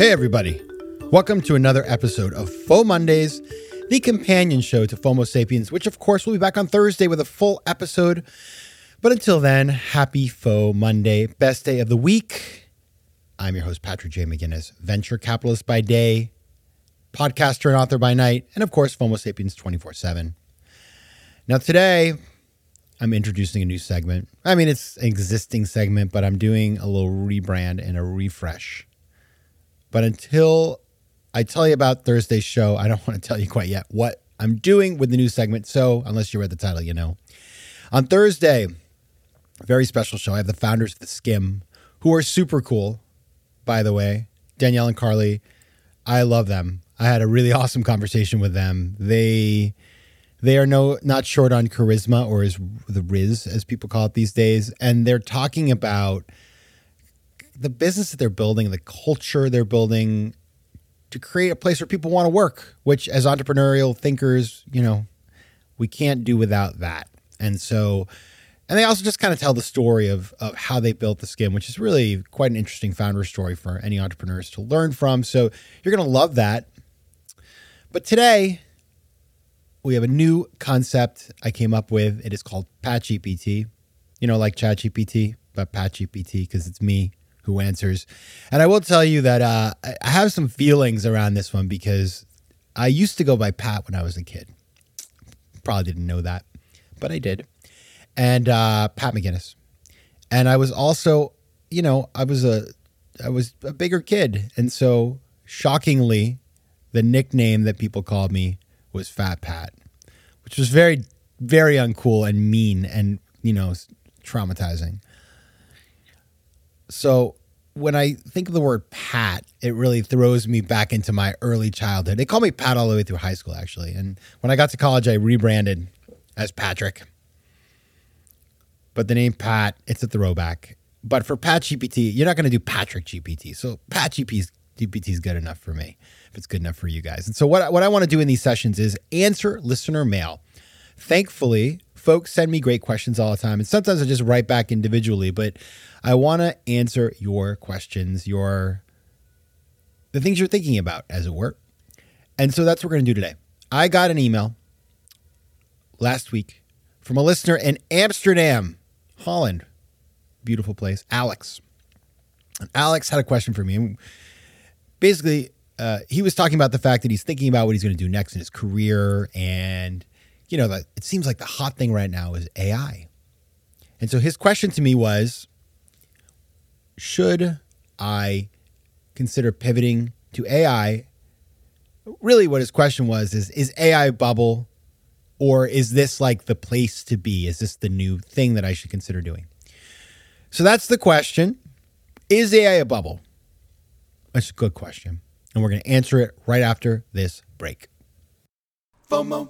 Hey, everybody. Welcome to another episode of FOMO Mondays, the companion show to FOMO Sapiens, which, of course, will be back on Thursday with a full episode. But until then, happy FOMO Monday, best day of the week. I'm your host, Patrick J. McGinnis, venture capitalist by day, podcaster and author by night, and of course, FOMO Sapiens 24 7. Now, today, I'm introducing a new segment. I mean, it's an existing segment, but I'm doing a little rebrand and a refresh. But until I tell you about Thursday's show, I don't want to tell you quite yet what I'm doing with the new segment. So, unless you read the title, you know. On Thursday, very special show. I have the founders of the Skimm, who are super cool, by the way. Danielle and Carly, I love them. I had a really awesome conversation with them. They they are no not short on charisma or is the Riz as people call it these days, and they're talking about the business that they're building, the culture they're building to create a place where people want to work, which as entrepreneurial thinkers, you know, we can't do without that. And so and they also just kind of tell the story of, of how they built the Skimm, which is really quite an interesting founder story for any entrepreneurs to learn from. So you're going to love that. But today, we have a new concept I came up with. It is called PatGPT. You know, like ChatGPT, but PatGPT because it's me who answers. And I will tell you that uh, I have some feelings around this one because I used to go by Pat when I was a kid. Probably didn't know that, but I did and uh, Pat McGinnis. And I was also, you know, I was a, I was a bigger kid, and so shockingly, the nickname that people called me was Fat Pat, which was very, very uncool and mean, and you know, traumatizing. So when I think of the word Pat, it really throws me back into my early childhood. They called me Pat all the way through high school, actually. And when I got to college, I rebranded as Patrick but the name Pat, it's a throwback. But for Pat GPT, you're not going to do Patrick GPT. So Pat GPT is good enough for me if it's good enough for you guys. And so what, what I want to do in these sessions is answer listener mail. Thankfully, folks send me great questions all the time. And sometimes I just write back individually, but I want to answer your questions, your the things you're thinking about, as it were. And so that's what we're going to do today. I got an email last week from a listener in Amsterdam. Holland. Beautiful place. Alex. And Alex had a question for me. Basically, uh, he was talking about the fact that he's thinking about what he's going to do next in his career. And, you know, that it seems like the hot thing right now is AI. And so his question to me was Should I consider pivoting to AI? Really, what his question was is Is AI bubble or is this like the place to be? Is this the new thing that I should consider doing? So that's the question. Is AI a bubble? That's a good question. And we're going to answer it right after this break. FOMO.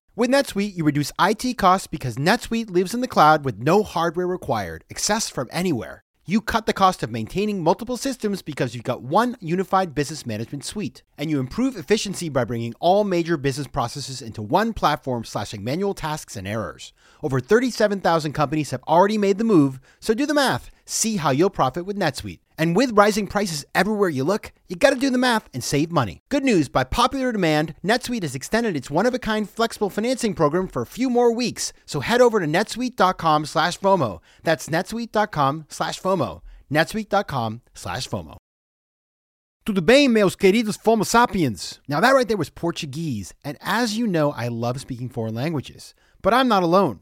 With NetSuite, you reduce IT costs because NetSuite lives in the cloud with no hardware required, accessed from anywhere. You cut the cost of maintaining multiple systems because you've got one unified business management suite. And you improve efficiency by bringing all major business processes into one platform, slashing manual tasks and errors. Over 37,000 companies have already made the move, so do the math. See how you'll profit with NetSuite. And with rising prices everywhere you look, you gotta do the math and save money. Good news, by popular demand, NetSuite has extended its one-of-a-kind flexible financing program for a few more weeks. So head over to netsuite.com slash FOMO. That's netsuite.com slash FOMO. netsuite.com slash FOMO. Tudo bem, meus queridos Fomo sapiens? Now that right there was Portuguese, and as you know, I love speaking foreign languages. But I'm not alone.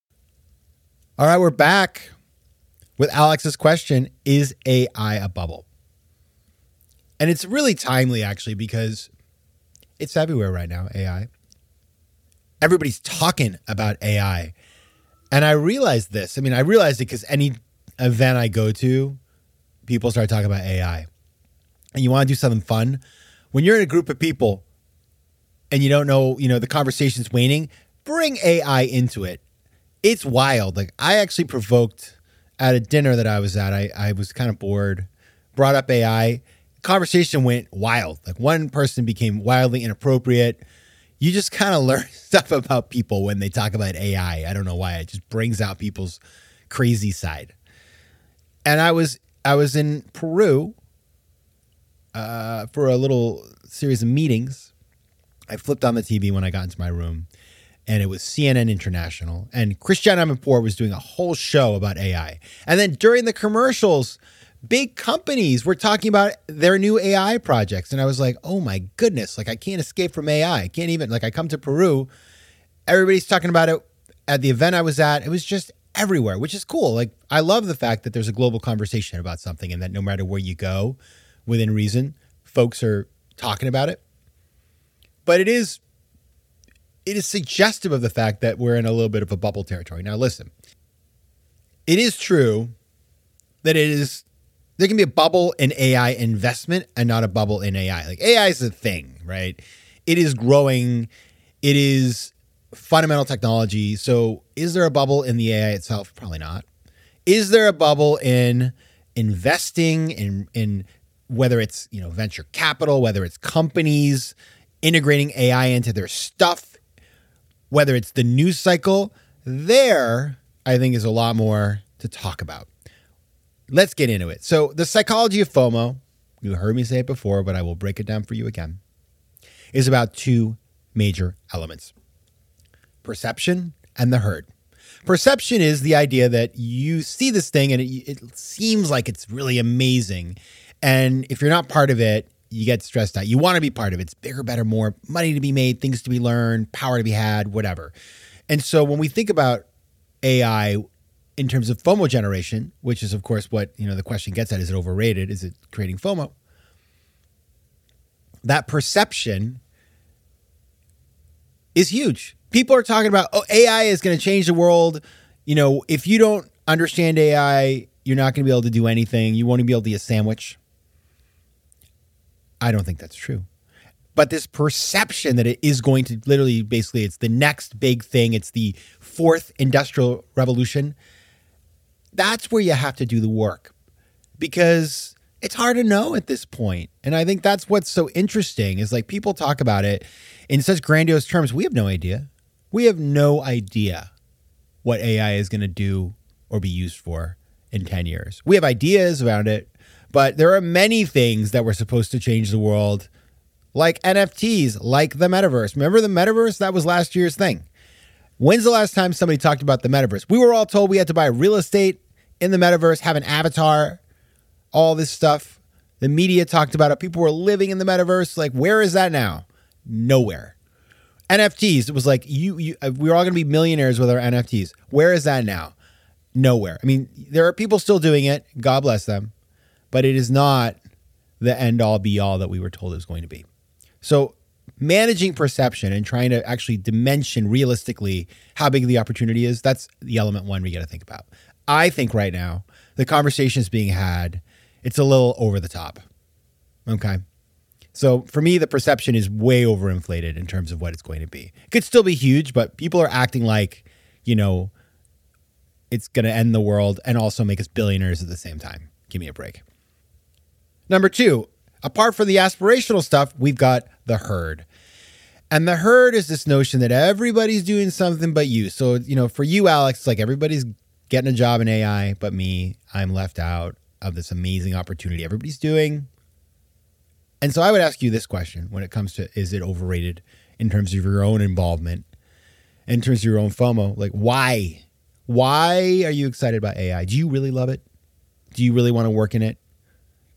All right, we're back with Alex's question Is AI a bubble? And it's really timely, actually, because it's everywhere right now, AI. Everybody's talking about AI. And I realized this. I mean, I realized it because any event I go to, people start talking about AI. And you want to do something fun. When you're in a group of people and you don't know, you know, the conversation's waning, bring AI into it it's wild. Like I actually provoked at a dinner that I was at. I, I was kind of bored, brought up AI. Conversation went wild. Like one person became wildly inappropriate. You just kind of learn stuff about people when they talk about AI. I don't know why. It just brings out people's crazy side. And I was I was in Peru uh, for a little series of meetings. I flipped on the TV when I got into my room and it was CNN International. And Christiane Amanpour was doing a whole show about AI. And then during the commercials, big companies were talking about their new AI projects. And I was like, oh my goodness, like I can't escape from AI. I can't even, like, I come to Peru, everybody's talking about it at the event I was at. It was just everywhere, which is cool. Like, I love the fact that there's a global conversation about something and that no matter where you go, within reason, folks are talking about it. But it is it is suggestive of the fact that we're in a little bit of a bubble territory. Now, listen, it is true that it is there can be a bubble in AI investment and not a bubble in AI. Like AI is a thing, right? It is growing. It is fundamental technology. So, is there a bubble in the AI itself? Probably not. Is there a bubble in investing in in whether it's you know venture capital, whether it's companies integrating AI into their stuff? Whether it's the news cycle, there I think is a lot more to talk about. Let's get into it. So, the psychology of FOMO, you heard me say it before, but I will break it down for you again, is about two major elements perception and the herd. Perception is the idea that you see this thing and it, it seems like it's really amazing. And if you're not part of it, you get stressed out. You want to be part of it. It's bigger, better, more money to be made, things to be learned, power to be had, whatever. And so when we think about AI in terms of FOMO generation, which is of course what you know the question gets at, is it overrated? Is it creating FOMO? That perception is huge. People are talking about, oh, AI is going to change the world. You know, if you don't understand AI, you're not going to be able to do anything. You won't even be able to eat a sandwich. I don't think that's true. But this perception that it is going to literally, basically, it's the next big thing, it's the fourth industrial revolution. That's where you have to do the work because it's hard to know at this point. And I think that's what's so interesting is like people talk about it in such grandiose terms. We have no idea. We have no idea what AI is going to do or be used for in 10 years. We have ideas about it, but there are many things that were supposed to change the world like NFTs, like the metaverse. Remember the metaverse? That was last year's thing. When's the last time somebody talked about the metaverse? We were all told we had to buy real estate in the metaverse, have an avatar, all this stuff. The media talked about it. People were living in the metaverse. Like, where is that now? Nowhere. NFTs, it was like you, you uh, we were all going to be millionaires with our NFTs. Where is that now? Nowhere. I mean, there are people still doing it. God bless them, but it is not the end all be all that we were told it was going to be. So, managing perception and trying to actually dimension realistically how big the opportunity is, that's the element one we got to think about. I think right now the conversation is being had, it's a little over the top. Okay. So for me, the perception is way overinflated in terms of what it's going to be. It could still be huge, but people are acting like, you know, it's going to end the world and also make us billionaires at the same time. Give me a break. Number two, apart from the aspirational stuff, we've got the herd. And the herd is this notion that everybody's doing something but you. So, you know, for you, Alex, it's like everybody's getting a job in AI, but me, I'm left out of this amazing opportunity everybody's doing. And so I would ask you this question when it comes to is it overrated in terms of your own involvement, in terms of your own FOMO? Like, why? Why are you excited about AI? Do you really love it? Do you really want to work in it?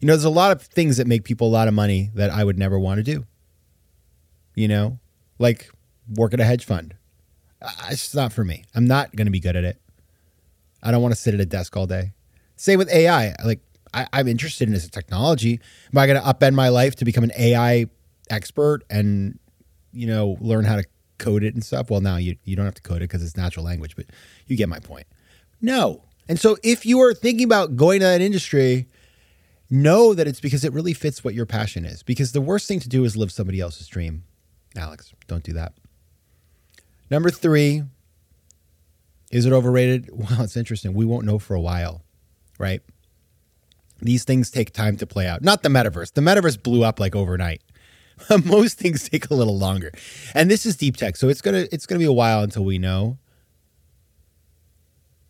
You know, there's a lot of things that make people a lot of money that I would never want to do. You know, like work at a hedge fund. It's not for me. I'm not going to be good at it. I don't want to sit at a desk all day. Same with AI. Like I, am interested in this technology. Am I going to upend my life to become an AI expert and you know learn how to code it and stuff? Well, now you you don't have to code it because it's natural language, but you get my point. No. And so if you are thinking about going to that industry, know that it's because it really fits what your passion is. Because the worst thing to do is live somebody else's dream. Alex, don't do that. Number three, is it overrated? Well, it's interesting. We won't know for a while, right? These things take time to play out. Not the metaverse. The metaverse blew up like overnight. Most things take a little longer. And this is deep tech, so it's to it's to be a while until we know.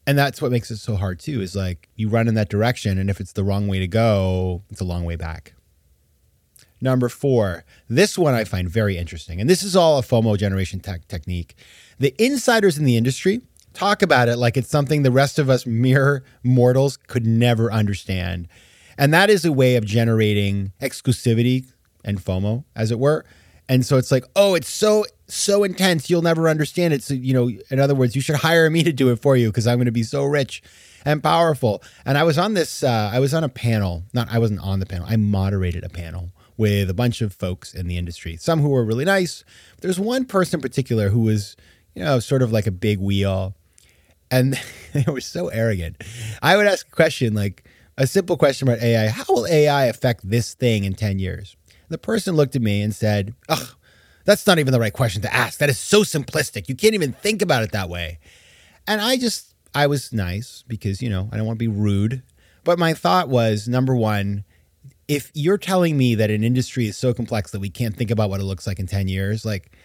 And that's what makes it so hard too is like you run in that direction and if it's the wrong way to go, it's a long way back. Number 4. This one I find very interesting. And this is all a FOMO generation tech technique. The insiders in the industry talk about it like it's something the rest of us mere mortals could never understand. And that is a way of generating exclusivity and FOMO, as it were. And so it's like, oh, it's so so intense, you'll never understand it. So, you know, in other words, you should hire me to do it for you because I'm going to be so rich and powerful. And I was on this, uh, I was on a panel. Not, I wasn't on the panel. I moderated a panel with a bunch of folks in the industry. Some who were really nice. There's one person in particular who was, you know, sort of like a big wheel and they were so arrogant. I would ask a question like a simple question about AI How will AI affect this thing in 10 years? The person looked at me and said, Ugh, that's not even the right question to ask. That is so simplistic. You can't even think about it that way. And I just, I was nice because, you know, I don't want to be rude. But my thought was number one, if you're telling me that an industry is so complex that we can't think about what it looks like in 10 years, like,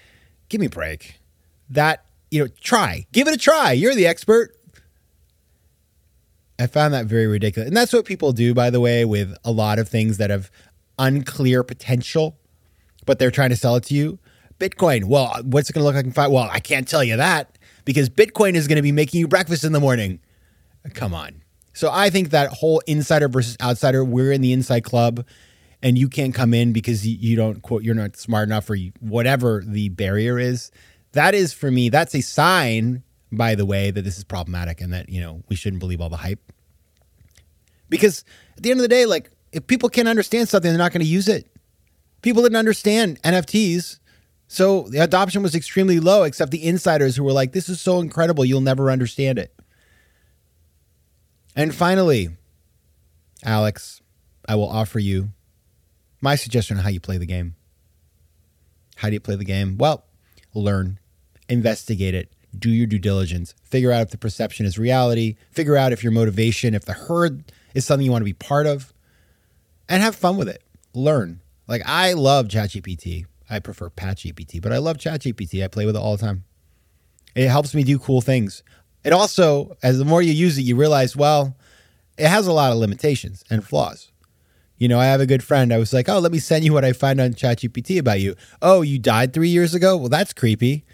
give me a break. That you know, try, give it a try. You're the expert. I found that very ridiculous. And that's what people do, by the way, with a lot of things that have unclear potential, but they're trying to sell it to you. Bitcoin, well, what's it going to look like in five? Well, I can't tell you that because Bitcoin is going to be making you breakfast in the morning. Come on. So I think that whole insider versus outsider, we're in the inside club and you can't come in because you, don't quote, you're not smart enough or whatever the barrier is that is for me, that's a sign, by the way, that this is problematic and that, you know, we shouldn't believe all the hype. Because at the end of the day, like, if people can't understand something, they're not going to use it. People didn't understand NFTs. So the adoption was extremely low, except the insiders who were like, this is so incredible, you'll never understand it. And finally, Alex, I will offer you my suggestion on how you play the game. How do you play the game? Well, learn, investigate it, do your due diligence, figure out if the perception is reality, figure out if your motivation, if the herd is something you want to be part of, and have fun with it. Learn. Like I love ChatGPT. I prefer PatGPT, but I love ChatGPT. I play with it all the time. It helps me do cool things. It also, as the more you use it, you realize, well, it has a lot of limitations and flaws. You know, I have a good friend. I was like, oh, let me send you what I find on ChatGPT about you. Oh, you died three years ago? Well, that's creepy.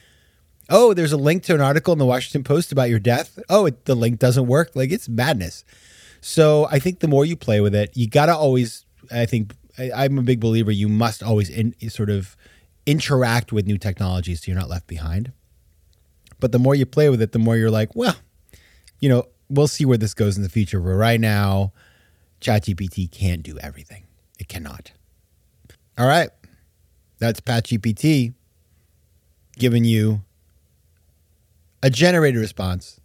Oh, there's a link to an article in the Washington Post about your death. Oh, it, the link doesn't work. Like, it's madness. So I think the more you play with it, you got to always, I think, I, I'm a big believer, you must always in, sort of interact with new technologies so you're not left behind. But the more you play with it, the more you're like, well, you know, we'll see where this goes in the future. But right now, ChatGPT can't do everything. It cannot. All right. That's PatGPT giving you a generated response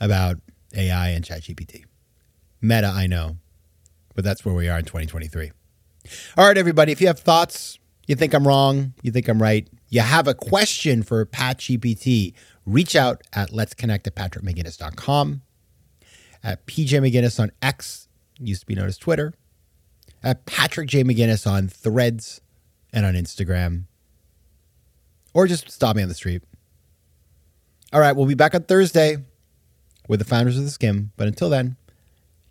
about AI and ChatGPT. Meta, I know, but that's where we are in 2023. All right, everybody. If you have thoughts, you think I'm wrong, you think I'm right, you have a question for Pat GPT, reach out at let's connect at patrickmcginnis.com, at PJ McGinnis on X, used to be known as Twitter, at Patrick J. McGinnis on Threads and on Instagram, or just stop me on the street. All right, we'll be back on Thursday with the founders of the Skimm. But until then,